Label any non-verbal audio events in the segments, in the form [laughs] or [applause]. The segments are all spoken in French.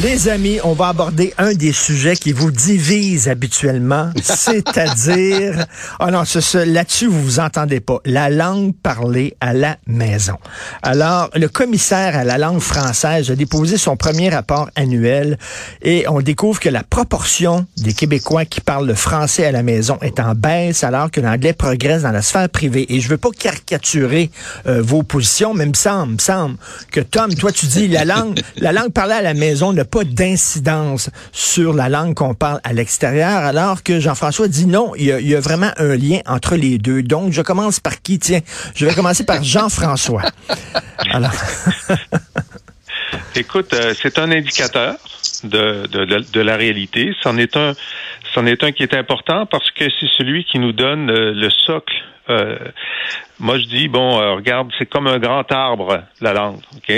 Les amis, on va aborder un des sujets qui vous divise habituellement, [laughs] c'est-à-dire, oh non, là-dessus vous vous entendez pas, la langue parlée à la maison. Alors, le commissaire à la langue française a déposé son premier rapport annuel et on découvre que la proportion des Québécois qui parlent le français à la maison est en baisse alors que l'anglais progresse dans la sphère privée. Et je veux pas caricaturer euh, vos positions, mais il me semble, me semble que Tom, toi tu dis la langue, la langue parlée à la maison n'a pas d'incidence sur la langue qu'on parle à l'extérieur, alors que Jean-François dit non, il y, a, vraiment un lien entre les deux. Donc, je commence par qui? Tiens, je vais commencer par Jean-François. [laughs] Alors. Écoute, euh, c'est un indicateur de, de, la réalité. C'en est un, c'en est un qui est important parce que c'est celui qui nous donne euh, le socle. Euh, moi, je dis bon, regarde, c'est comme un grand arbre la langue. Ok,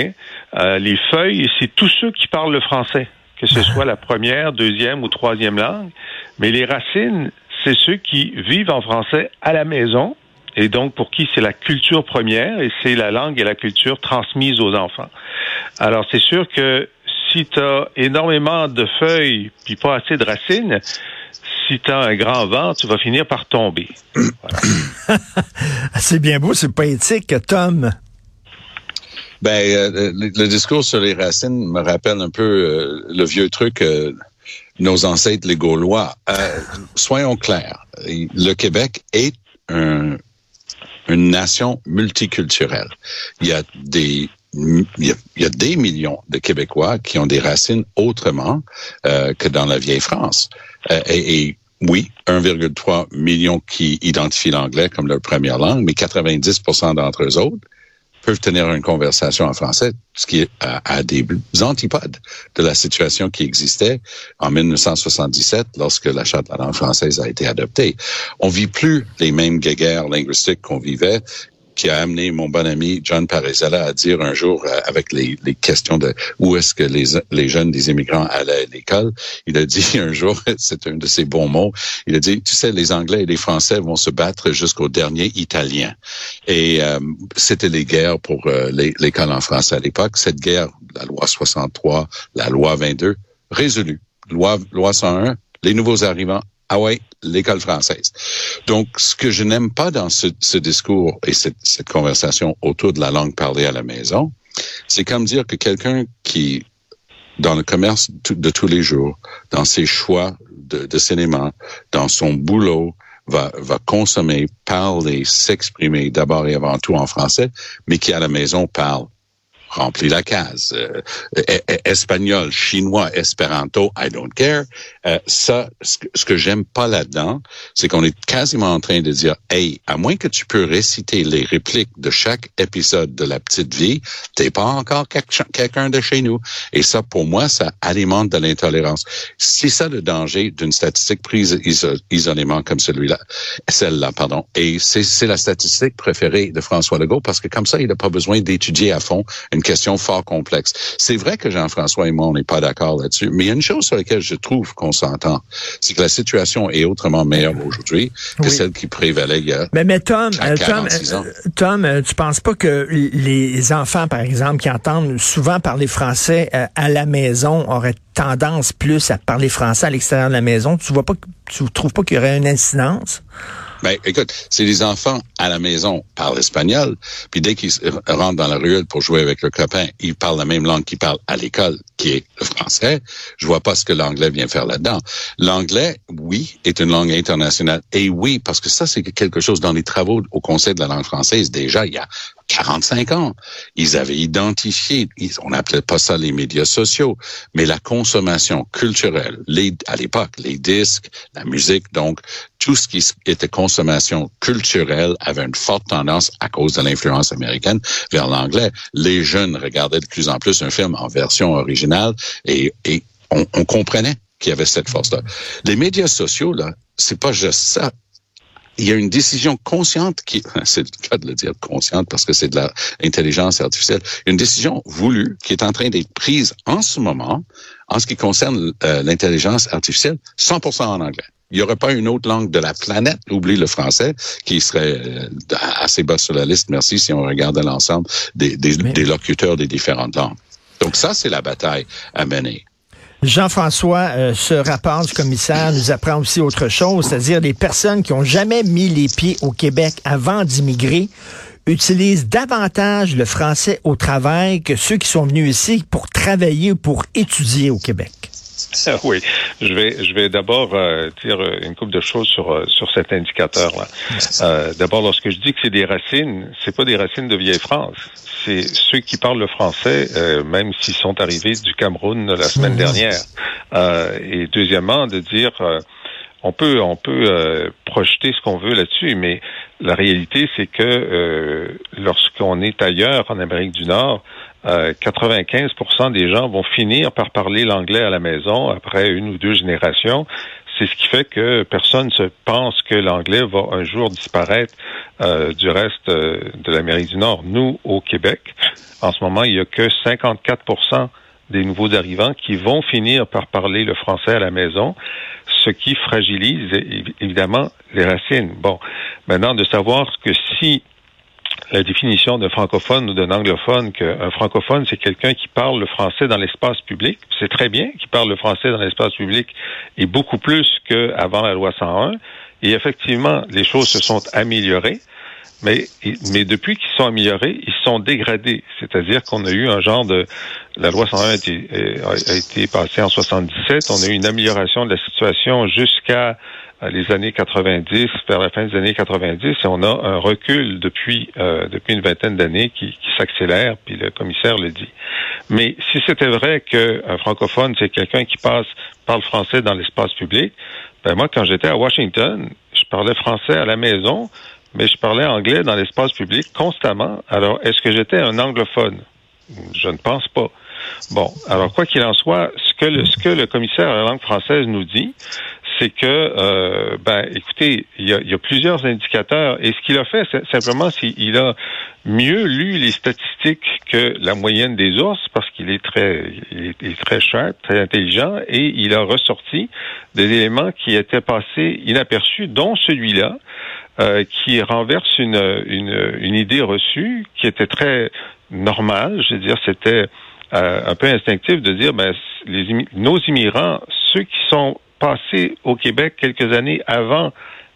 les feuilles, c'est tous ceux qui parlent le français, que ce [laughs] soit la première, deuxième ou troisième langue. Mais les racines, c'est ceux qui vivent en français à la maison et donc pour qui c'est la culture première et c'est la langue et la culture transmise aux enfants. Alors c'est sûr que si tu as énormément de feuilles puis pas assez de racines, si tu as un grand vent, tu vas finir par tomber. [laughs] c'est bien beau, c'est poétique, Tom. Ben, euh, le, discours sur les racines me rappelle un peu euh, le vieux truc euh, nos ancêtres les Gaulois. soyons clairs, le Québec est un, une nation multiculturelle. Il y a des il y, a, des millions de Québécois qui ont des racines autrement euh, que dans la vieille France. Euh, et, oui, 1,3 million qui identifient l'anglais comme leur première langue, mais 90% d'entre eux autres peuvent tenir une conversation en français, ce qui est à, des antipodes de la situation qui existait en 1977 lorsque la Charte de la langue française a été adoptée. On vit plus les mêmes guéguerres linguistiques qu'on vivait qui a amené mon bon ami John Parizella à dire un jour, euh, avec les, les, questions de où est-ce que les, les jeunes des immigrants allaient à l'école, il a dit [laughs] un jour, c'est un de ses bons mots, il a dit, tu sais, les Anglais et les Français vont se battre jusqu'au dernier Italien. Et euh, c'était les guerres pour euh, l'école en français à l'époque. Cette guerre, la loi 63, la loi 22, résolue. Loi, loi 101, les nouveaux arrivants ah ouais, l'école française. Donc, ce que je n'aime pas dans ce, discours et cette, conversation autour de la langue parlée à la maison, c'est comme dire que quelqu'un qui, dans le commerce de tous les jours, dans ses choix de, de cinéma, dans son boulot, va, va consommer, parler, s'exprimer d'abord et avant tout en français, mais qui à la maison parle remplis la case. Euh, espagnol, chinois, espéranto, I don't care. Euh, ça, ce que, que j'aime pas là-dedans, c'est qu'on est quasiment en train de dire, hey, à moins que tu peux réciter les répliques de chaque épisode de La Petite Vie, t'es pas encore quelqu'un de chez nous. Et ça, pour moi, ça alimente de l'intolérance. C'est ça le danger d'une statistique prise isolément comme celui-là, celle-là, pardon. Et c'est la statistique préférée de François Legault parce que comme ça, il n'a pas besoin d'étudier à fond une question fort complexe. C'est vrai que Jean-François et moi, on n'est pas d'accord là-dessus, mais il y a une chose sur laquelle je trouve qu'on s'entend, c'est que la situation est autrement meilleure aujourd'hui que celle qui prévalait il y a Mais, mais Tom, euh, Tom, euh, Tom, euh, tu penses pas que les enfants, par exemple, qui entendent souvent parler français à la maison auraient tendance plus à parler français à l'extérieur de la maison? Tu vois pas, tu trouves pas qu'il y aurait une incidence? Ben, écoute, si les enfants à la maison parlent espagnol, puis dès qu'ils rentrent dans la ruelle pour jouer avec leurs copains, ils parlent la même langue qu'ils parlent à l'école, qui est le français, je vois pas ce que l'anglais vient faire là-dedans. L'anglais, oui, est une langue internationale. Et oui, parce que ça, c'est quelque chose dans les travaux au Conseil de la langue française, déjà, il y a 45 ans. Ils avaient identifié, on n'appelait pas ça les médias sociaux, mais la consommation culturelle, les, à l'époque, les disques, la musique, donc tout ce qui était consommation culturelle avait une forte tendance à cause de l'influence américaine vers l'anglais. Les jeunes regardaient de plus en plus un film en version originale et, et on, on comprenait qu'il y avait cette force-là. Les médias sociaux, là, c'est pas juste ça il y a une décision consciente qui, [laughs] c'est le cas de le dire consciente parce que c'est de l'intelligence artificielle, une décision voulue qui est en train d'être prise en ce moment en ce qui concerne euh, l'intelligence artificielle, 100% en anglais. Il n'y aurait pas une autre langue de la planète, oublie le français, qui serait euh, assez bas sur la liste, merci, si on regarde l'ensemble des, des, des locuteurs des différentes langues. Donc ça, c'est la bataille à mener. Jean-François, euh, ce rapport du commissaire nous apprend aussi autre chose, c'est-à-dire les personnes qui ont jamais mis les pieds au Québec avant d'immigrer utilisent davantage le français au travail que ceux qui sont venus ici pour travailler ou pour étudier au Québec. [laughs] Oui, je vais je vais d'abord euh, dire une couple de choses sur euh, sur cet indicateur là. Euh, d'abord, lorsque je dis que c'est des racines, c'est pas des racines de vieille France. C'est ceux qui parlent le français, même s'ils sont arrivés du Cameroun la semaine mhm. dernière. et deuxièmement, de dire on peut on peut projeter ce qu'on veut là-dessus, mais la réalité c'est que lorsqu'on est ailleurs en Amérique du Nord, 95 euh, des gens vont finir par parler l'anglais à la maison après une ou deux générations. C'est ce qui fait que personne ne pense que l'anglais va un jour disparaître euh, du reste euh, de l'Amérique du Nord. Nous, au Québec, en ce moment, il n'y a que 54 des nouveaux arrivants qui vont finir par parler le français à la maison, ce qui fragilise évidemment les racines. Bon, maintenant de savoir que si la définition d'un francophone ou d'un anglophone qu'un francophone, c'est quelqu'un qui parle le français dans l'espace public. C'est très bien qu'il parle le français dans l'espace public et beaucoup plus qu'avant la loi 101. Et effectivement, les choses se sont améliorées. Mais, mais depuis qu'ils sont améliorés, ils sont dégradés. C'est-à-dire qu'on a eu un genre de... La loi 101 a été, a été passée en 77. On a eu une amélioration de la situation jusqu'à les années 90, vers la fin des années 90, et on a un recul depuis euh, depuis une vingtaine d'années qui, qui s'accélère, puis le commissaire le dit. Mais si c'était vrai qu'un francophone, c'est quelqu'un qui passe parle français dans l'espace public, ben moi, quand j'étais à Washington, je parlais français à la maison, mais je parlais anglais dans l'espace public constamment. Alors, est-ce que j'étais un anglophone? Je ne pense pas. Bon, alors quoi qu'il en soit, ce que le, ce que le commissaire à la langue française nous dit, c'est que, euh, ben, écoutez, il y a, plusieurs indicateurs et ce qu'il a fait, c'est simplement, s'il a mieux lu les statistiques que la moyenne des ours parce qu'il est très, il est, très sharp, très intelligent et il a ressorti des éléments qui étaient passés inaperçus, dont celui-là. Euh, qui renverse une, une, une idée reçue qui était très normale, je veux dire, c'était euh, un peu instinctif de dire ben nos immigrants, ceux qui sont passés au Québec quelques années avant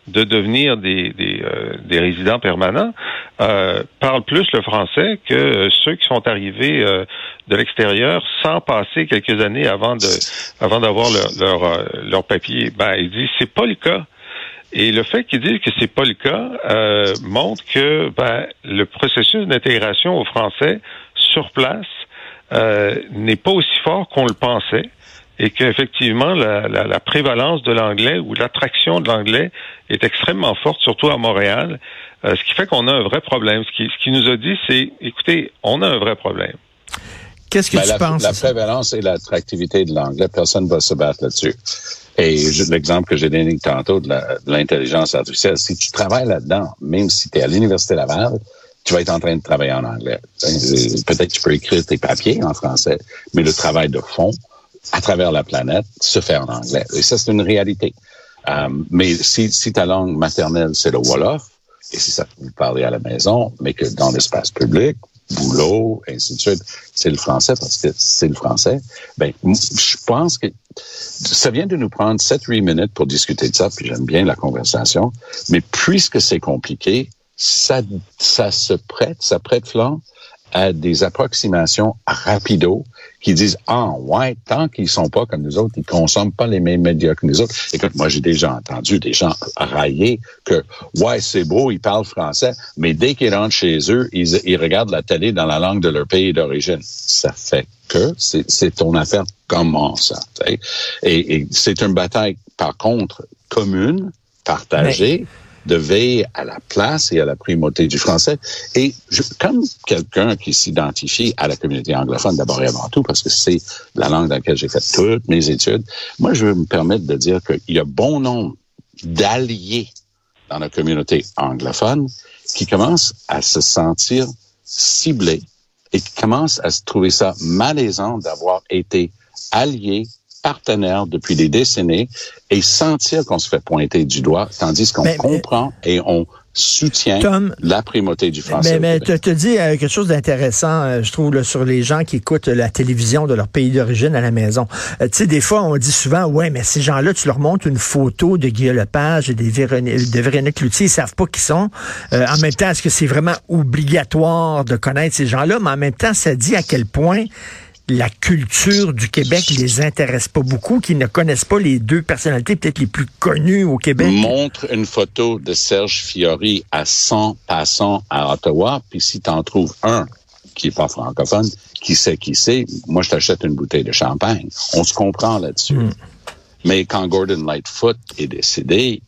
de devenir des, des, euh, des résidents permanents euh, parlent plus le français que ceux qui sont arrivés euh, de l'extérieur sans passer quelques années avant de avant d'avoir leur leur, leur papier. Ben, il dit c'est pas le cas. Et le fait qu'il dise que c'est pas le cas montre que ben, le processus d'intégration au français sur place n'est pas aussi fort qu'on le pensait et qu'effectivement, la, la, la, prévalence de l'anglais ou l'attraction de l'anglais est extrêmement forte, surtout à Montréal, euh, ce qui fait qu'on a un vrai problème. Ce qui, ce qui nous a dit, c'est, écoutez, on a un vrai problème. Qu'est-ce que ben, tu la, penses? La prévalence et l'attractivité de l'anglais, personne ne va se battre là-dessus. Et l'exemple que j'ai donné tantôt de l'intelligence artificielle, si tu travailles là-dedans, même si tu es à l'Université Laval, tu vas être en train de travailler en anglais. Peut-être que tu peux écrire tes papiers en français, mais le travail de fond, à travers la planète se fait en anglais. Et ça, c'est une réalité. Euh, mais si, si ta langue maternelle, c'est le Wolof, et si ça peut parler à la maison, mais que dans l'espace public, boulot, ainsi de suite, c'est le français parce que c'est le français, ben, je pense que ça vient de nous prendre 7-8 minutes pour discuter de ça, puis j'aime bien la conversation, mais puisque c'est compliqué, ça, ça se prête, ça prête flanc à des approximations rapido qui disent ah ouais tant qu'ils sont pas comme nous autres ils consomment pas les mêmes médias que nous autres. Écoute moi j'ai déjà entendu des gens railler que ouais c'est beau ils parlent français mais dès qu'ils rentrent chez eux ils, ils regardent la télé dans la langue de leur pays d'origine. Ça fait que c'est ton affaire comment ça et, et c'est une bataille par contre commune partagée de veiller à la place et à la primauté du français. Et je, comme quelqu'un qui s'identifie à la communauté anglophone d'abord et avant tout, parce que c'est la langue dans laquelle j'ai fait toutes mes études, moi, je veux me permettre de dire qu'il y a bon nombre d'alliés dans la communauté anglophone qui commencent à se sentir ciblés et qui commencent à se trouver ça malaisant d'avoir été alliés partenaires depuis des décennies et sentir qu'on se fait pointer du doigt, tandis qu'on comprend et on soutient la primauté du français. Mais, mais tu dis euh, quelque chose d'intéressant, euh, je trouve, là, sur les gens qui écoutent la télévision de leur pays d'origine à la maison. Euh, tu sais, des fois, on dit souvent, ouais, mais ces gens-là, tu leur montres une photo de Guillaume Lepage et des Véronique, de Véronique Loutier, ils savent pas qui sont. en même temps, est-ce que c'est vraiment obligatoire de connaître ces gens-là? Mais en même temps, ça dit à quel point la culture du Québec les intéresse pas beaucoup, qui ne connaissent pas les deux personnalités peut-être les plus connues au Québec. Montre une photo de Serge Fiori à 100 passants à Ottawa, puis si tu en trouves un qui est pas francophone, qui sait qui c'est, moi je t'achète une bouteille de champagne. On se comprend là-dessus. Hmm. Mais quand Gordon Lightfoot est décédé,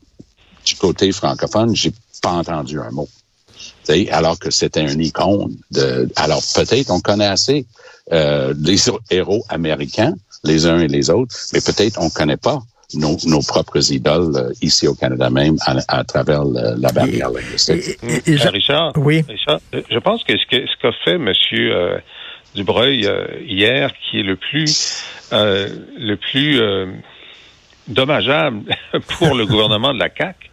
du côté francophone, j'ai pas entendu un mot. Alors que c'était un icône. De, alors peut-être on connaît assez euh, les héros américains, les uns et les autres, mais peut-être on ne connaît pas nos, nos, propres idoles euh, ici au Canada même à, travers la barrière linguistique. Richard, oui. Richard, je pense que ce qu'a ce qu'a fait Monsieur euh, Dubreuil euh, hier, qui est le plus le plus dommageable [laughs] pour le gouvernement de la CAC,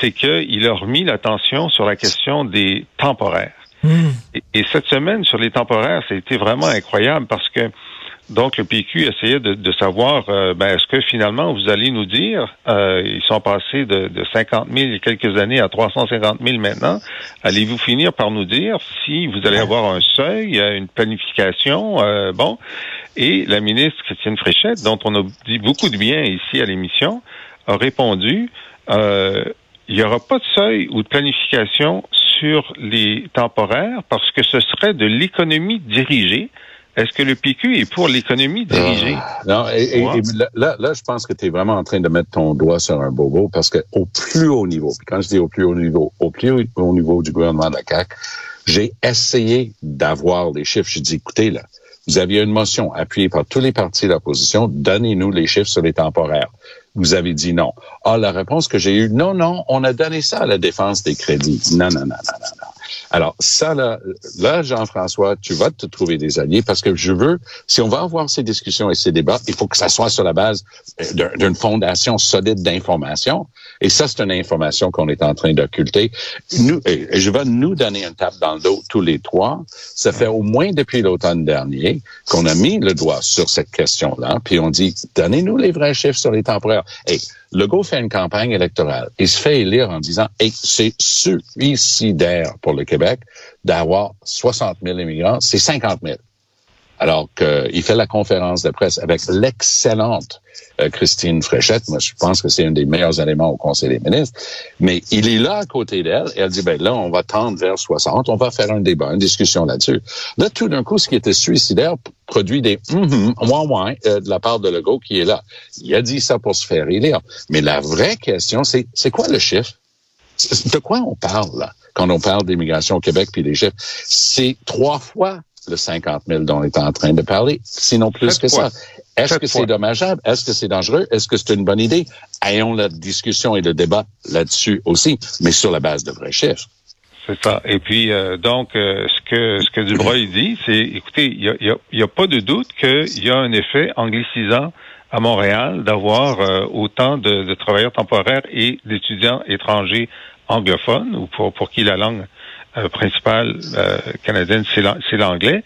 c'est qu'il a remis l'attention sur la question des temporaires. Hmm. Et, cette semaine, sur les temporaires, ça a été vraiment incroyable parce que donc le PQ essayait de, de savoir, euh, ben, est-ce que finalement vous allez nous dire, euh, ils sont passés de, de 50 000 il y a quelques années à 350 000 maintenant, allez-vous finir par nous dire si vous allez avoir un seuil, une planification, euh, bon, et la ministre Christine Fréchette, dont on a dit beaucoup de bien ici à l'émission, a répondu, il n'y aura pas de seuil ou de planification sur les temporaires parce que ce serait de l'économie dirigée. Est-ce que le PQ est pour l'économie dirigée? Ah, non, et, là, là, je pense que tu es vraiment en train de mettre ton doigt sur un bobo parce que au plus haut niveau, puis quand je dis au plus haut niveau, au plus haut niveau du gouvernement de la CAQ, j'ai essayé d'avoir les chiffres. J'ai dit, écoutez, là, vous aviez une motion appuyée par tous les partis de l'opposition, donnez-nous les chiffres sur les temporaires. Vous avez dit non. Ah, la réponse que j'ai eue, non, non, on a donné ça à la défense des crédits. Non, non, non, non, non, non. Alors, ça, là, là Jean-François, tu vas te trouver des alliés parce que je veux, si on va avoir ces discussions et ces débats, il faut que ça soit sur la base euh, d'une fondation solide d'information. Et ça, c'est une information qu'on est en train d'occulter. Nous, je vais nous donner une tape dans le dos tous les trois. Ça fait au moins depuis l'automne dernier qu'on a mis le doigt sur cette question-là, puis on dit, donnez-nous les vrais chiffres sur les temporaires. Et Legault fait une campagne électorale. Il se fait élire en disant, hey, c'est suicidaire pour le Québec d'avoir 60 000 immigrants, c'est 50 000 alors qu'il fait la conférence de presse avec l'excellente euh, Christine Fréchette. Moi, je pense que c'est un des meilleurs éléments au Conseil des ministres. Mais il est là à côté d'elle et elle dit, ben là, on va tendre vers 60, on va faire un débat, une discussion là-dessus. Là, tout d'un coup, ce qui était suicidaire produit des hum moins de la part de Legault qui est là. Il a dit ça pour se faire élire. Mais la vraie question, c'est, c'est quoi le chiffre? De quoi on parle, là, quand on parle d'immigration au Québec puis des chiffres? C'est trois fois le 50 000 dont on est en train de parler, sinon plus que ça. Est-ce que c'est dommageable? Est-ce que c'est dangereux? Est-ce que c'est une bonne idée? Ayons la discussion et le débat là-dessus aussi, mais sur la base de vrais chiffres. C'est ça. Et puis euh, donc euh, ce que ce que Dubreuil [laughs] dit, c'est écoutez, il y a, y, a, y a, pas de doute qu'il y a un effet anglicisant à Montréal d'avoir euh, autant de, de, travailleurs temporaires et d'étudiants étrangers anglophones ou pour pour qui la langue euh, principale euh, canadienne, c'est l'anglais.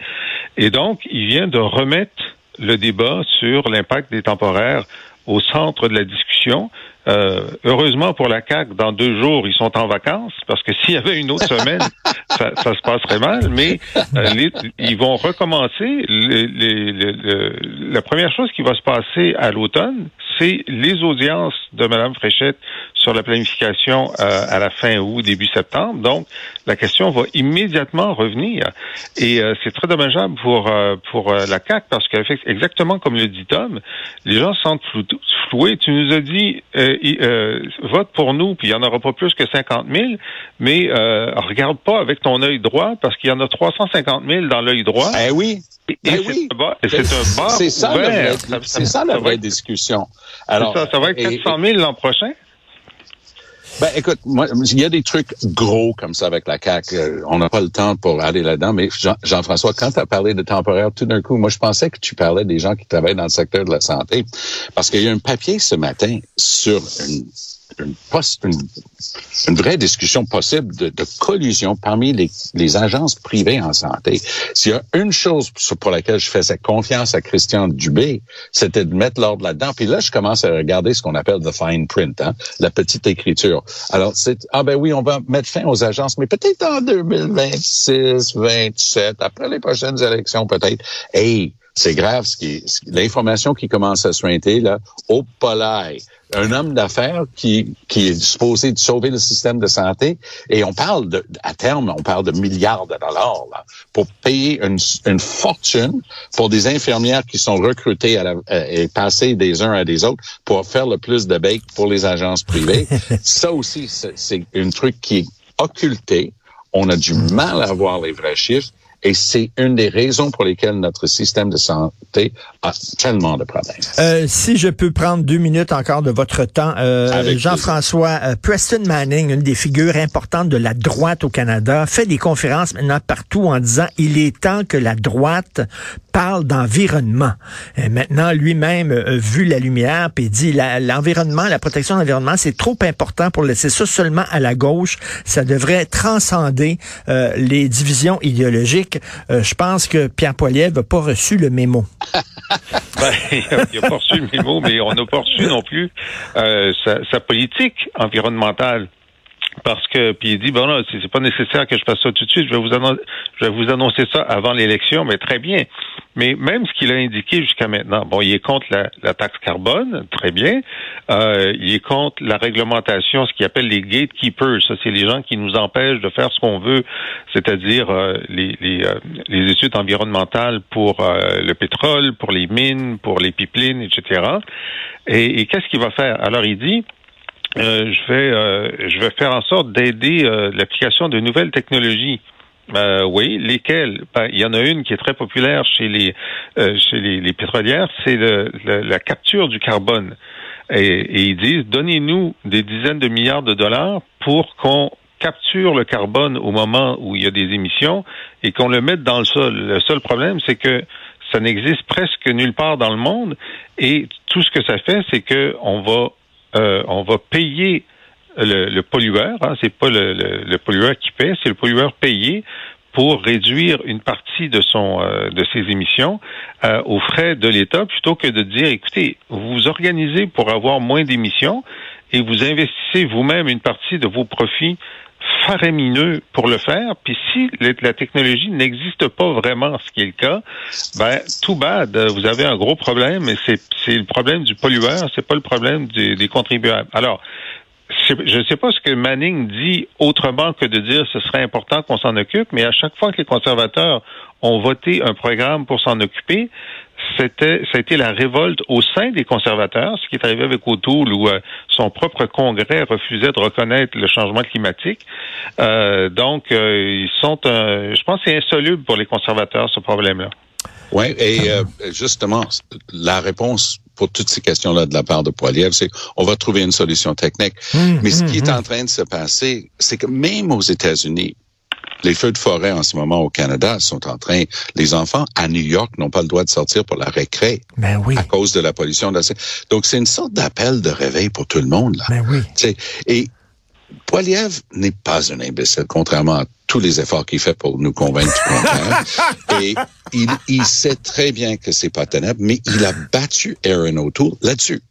Et donc, il vient de remettre le débat sur l'impact des temporaires au centre de la discussion. Euh, heureusement pour la CAC, dans deux jours, ils sont en vacances, parce que s'il y avait une autre semaine, [laughs] ça, ça, se passerait mal. Mais euh, ils vont recommencer. la première chose qui va se passer à l'automne, c'est les audiences de Mme Fréchette sur la planification euh, à la fin août, début septembre. Donc, la question va immédiatement revenir. Et euh, c'est très dommageable pour euh, pour la CAC parce exactement comme le dit Tom, les gens se sentent floués. Tu nous as dit vote pour nous, puis il y en aura pas plus que 50 000, mais regarde pas avec ton œil droit parce qu'il y en a 350 000 dans l'œil droit. Eh oui. Et, eh oui. c'est un C'est ça, c'est ça, la vraie discussion. Alors, ça, ça va être 400 000 l'an prochain? Ben, écoute, moi, il y a des trucs gros comme ça avec la CAQ. Euh, on n'a pas le temps pour aller là-dedans, mais Jean- Jean-François, quand tu as parlé de temporaire, tout d'un coup, moi, je pensais que tu parlais des gens qui travaillent dans le secteur de la santé. Parce qu'il y a un papier ce matin sur une, une, une, une vraie discussion possible de, de collusion parmi les, les agences privées en santé. S'il y a une chose pour laquelle je faisais confiance à Christian Dubé, c'était de mettre l'ordre là-dedans. Puis là, je commence à regarder ce qu'on appelle the fine print, hein, la petite écriture. Alors, c'est, ah ben oui, on va mettre fin aux agences, mais peut-être en 2026, 27, après les prochaines élections, peut-être. Hey, c'est grave, ce qui, l'information qui commence à suinter, là, au polaï. Un homme d'affaires qui, qui est supposé de sauver le système de santé, et on parle de, à terme, on parle de milliards de dollars, là, pour payer une, une fortune pour des infirmières qui sont recrutées à la, euh, et passées des uns à des autres pour faire le plus de bake pour les agences privées. [laughs] Ça aussi, c'est c'est un truc qui est occulté. On a du mal à voir les vrais chiffres. Et c'est une des raisons pour lesquelles notre système de santé a tellement de problèmes. Euh, si je peux prendre deux minutes encore de votre temps, euh, Jean-François, euh, Preston Manning, une des figures importantes de la droite au Canada, fait des conférences maintenant partout en disant il est temps que la droite parle d'environnement. Et maintenant, lui-même a vu la lumière, puis dit l'environnement, la protection de l'environnement, c'est trop important pour laisser ça seulement à la gauche. Ça devrait transcender euh, les divisions idéologiques. Euh, je pense que Pierre Poilievre n'a pas reçu le mémo. [laughs] Ben, il n'a pas reçu le mémo, mais on n'a pas reçu non plus euh, sa, sa politique environnementale. Parce que, puis il dit, bon, là, c'est pas nécessaire que je fasse ça tout de suite, je vais vous annoncer, je vais vous annoncer ça avant l'élection, mais très bien. Mais même ce qu'il a indiqué jusqu'à maintenant, bon, il est contre la, la taxe carbone, très bien. Euh, il est contre la réglementation, ce qu'il appelle les gatekeepers. Ça, c'est les gens qui nous empêchent de faire ce qu'on veut, c'est-à-dire euh, les, les, euh, les études environnementales pour euh, le pétrole, pour les mines, pour les pipelines, etc. Et, et qu'est-ce qu'il va faire? Alors, il dit euh, je vais euh, je vais faire en sorte d'aider euh, l'application de nouvelles technologies. Euh, oui, lesquelles? Ben, Il y en a une qui est très populaire chez les euh, chez les, les pétrolières, c'est le, le- la capture du carbone. Et, et ils disent donnez-nous des dizaines de milliards de dollars pour qu'on capture le carbone au moment où il y a des émissions et qu'on le mette dans le sol. Le seul problème, c'est que ça n'existe presque nulle part dans le monde et tout ce que ça fait, c'est que on va euh, on va payer le, pollueur. Hein, c'est pas le pollueur qui paie, c'est le pollueur payé pour réduire une partie de son euh, de ses émissions euh, aux frais de l'État, plutôt que de dire écoutez, vous vous organisez pour avoir moins d'émissions et vous investissez vous-même une partie de vos profits faramineux pour le faire. Puis si la technologie n'existe pas vraiment, ce qui est le cas, ben tout bad, vous avez un gros problème, et c'est le problème du pollueur, c'est pas le problème des, des contribuables. Alors, je ne sais pas ce que Manning dit autrement que de dire ce serait important qu'on s'en occupe, mais à chaque fois que les conservateurs ont voté un programme pour s'en occuper, c'était, ça a été la révolte au sein des conservateurs, ce qui est arrivé avec O'Toole, où euh, son propre Congrès refusait de reconnaître le changement climatique. Euh, donc, euh, ils sont, un- je pense, que c'est insoluble pour les conservateurs ce problème-là. Oui, et euh, justement, la réponse pour toutes ces questions-là de la part de Poilievre, c'est on va trouver une solution technique. Hum, Mais ce hum, qui est hum. en train de se passer, c'est que même aux États-Unis, les feux de forêt en ce moment au Canada sont en train, les enfants à New York n'ont pas le droit de sortir pour la récré Ben oui, à cause de la pollution. de la- Donc c'est une sorte d'appel de réveil pour tout le monde là. ben oui. Tu sais, Et Poiliev n'est pas un imbécile, contrairement à tous les efforts qu'il fait pour nous convaincre du contraire. [laughs] Et il, il sait très bien que c'est pas tenable, mais il a battu Aaron O'Toole là-dessus.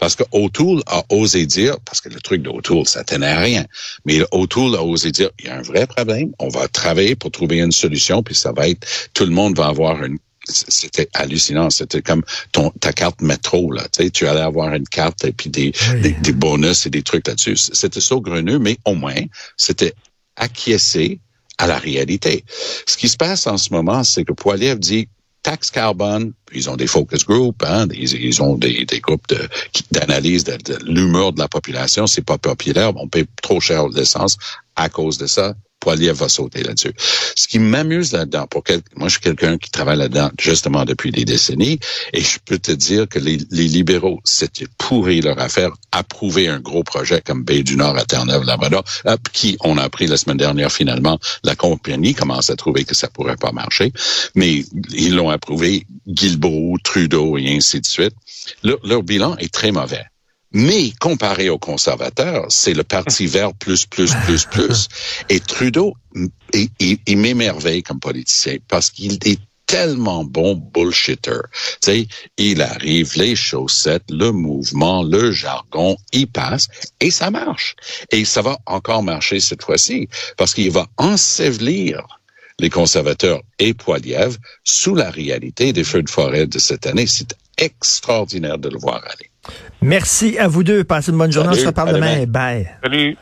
Parce que O'Toole a osé dire, parce que le truc d'O'Toole, ça tenait à rien, mais O'Toole a osé dire, il y a un vrai problème, on va travailler pour trouver une solution, puis ça va être, tout le monde va avoir une c'était hallucinant. C'était comme ton, ta carte métro, là. Tu sais, tu allais avoir une carte et puis des, Oui. des, des bonus et des trucs là-dessus. C'était saugreneux, mais au moins, c'était acquiescé à la réalité. Ce qui se passe en ce moment, c'est que Poiliev dit taxe carbone, ils ont des focus groups, hein, ils, ont des, des groupes d'analyse de, de l'humeur de la population, c'est pas populaire, on paye trop cher l'essence à cause de ça. Poiliev va sauter là-dessus. Ce qui m'amuse là-dedans, pour moi je suis quelqu'un qui travaille là-dedans justement depuis des décennies, et je peux te dire que les, les libéraux, c'était pourri leur affaire, approuver un gros projet comme Baie du Nord à Terre-Neuve-Labrador, euh, qui, on a appris la semaine dernière finalement, la compagnie commence à trouver que ça pourrait pas marcher, mais ils l'ont approuvé, Guilbeault, Trudeau et ainsi de suite. Leur bilan est très mauvais. Mais comparé aux conservateurs, c'est le Parti [laughs] vert plus, plus, plus, plus. Et Trudeau, il, il, il m'émerveille comme politicien parce qu'il est tellement bon bullshitter. Tu sais, il arrive, les chaussettes, le mouvement, le jargon, il passe et ça marche. Et ça va encore marcher cette fois-ci parce qu'il va ensevelir les conservateurs et Poiliev sous la réalité des feux de forêt de cette année. C'est extraordinaire de le voir aller. Merci à vous deux. Passez une bonne journée. Salut. On se reparle À demain. demain. Bye. Salut.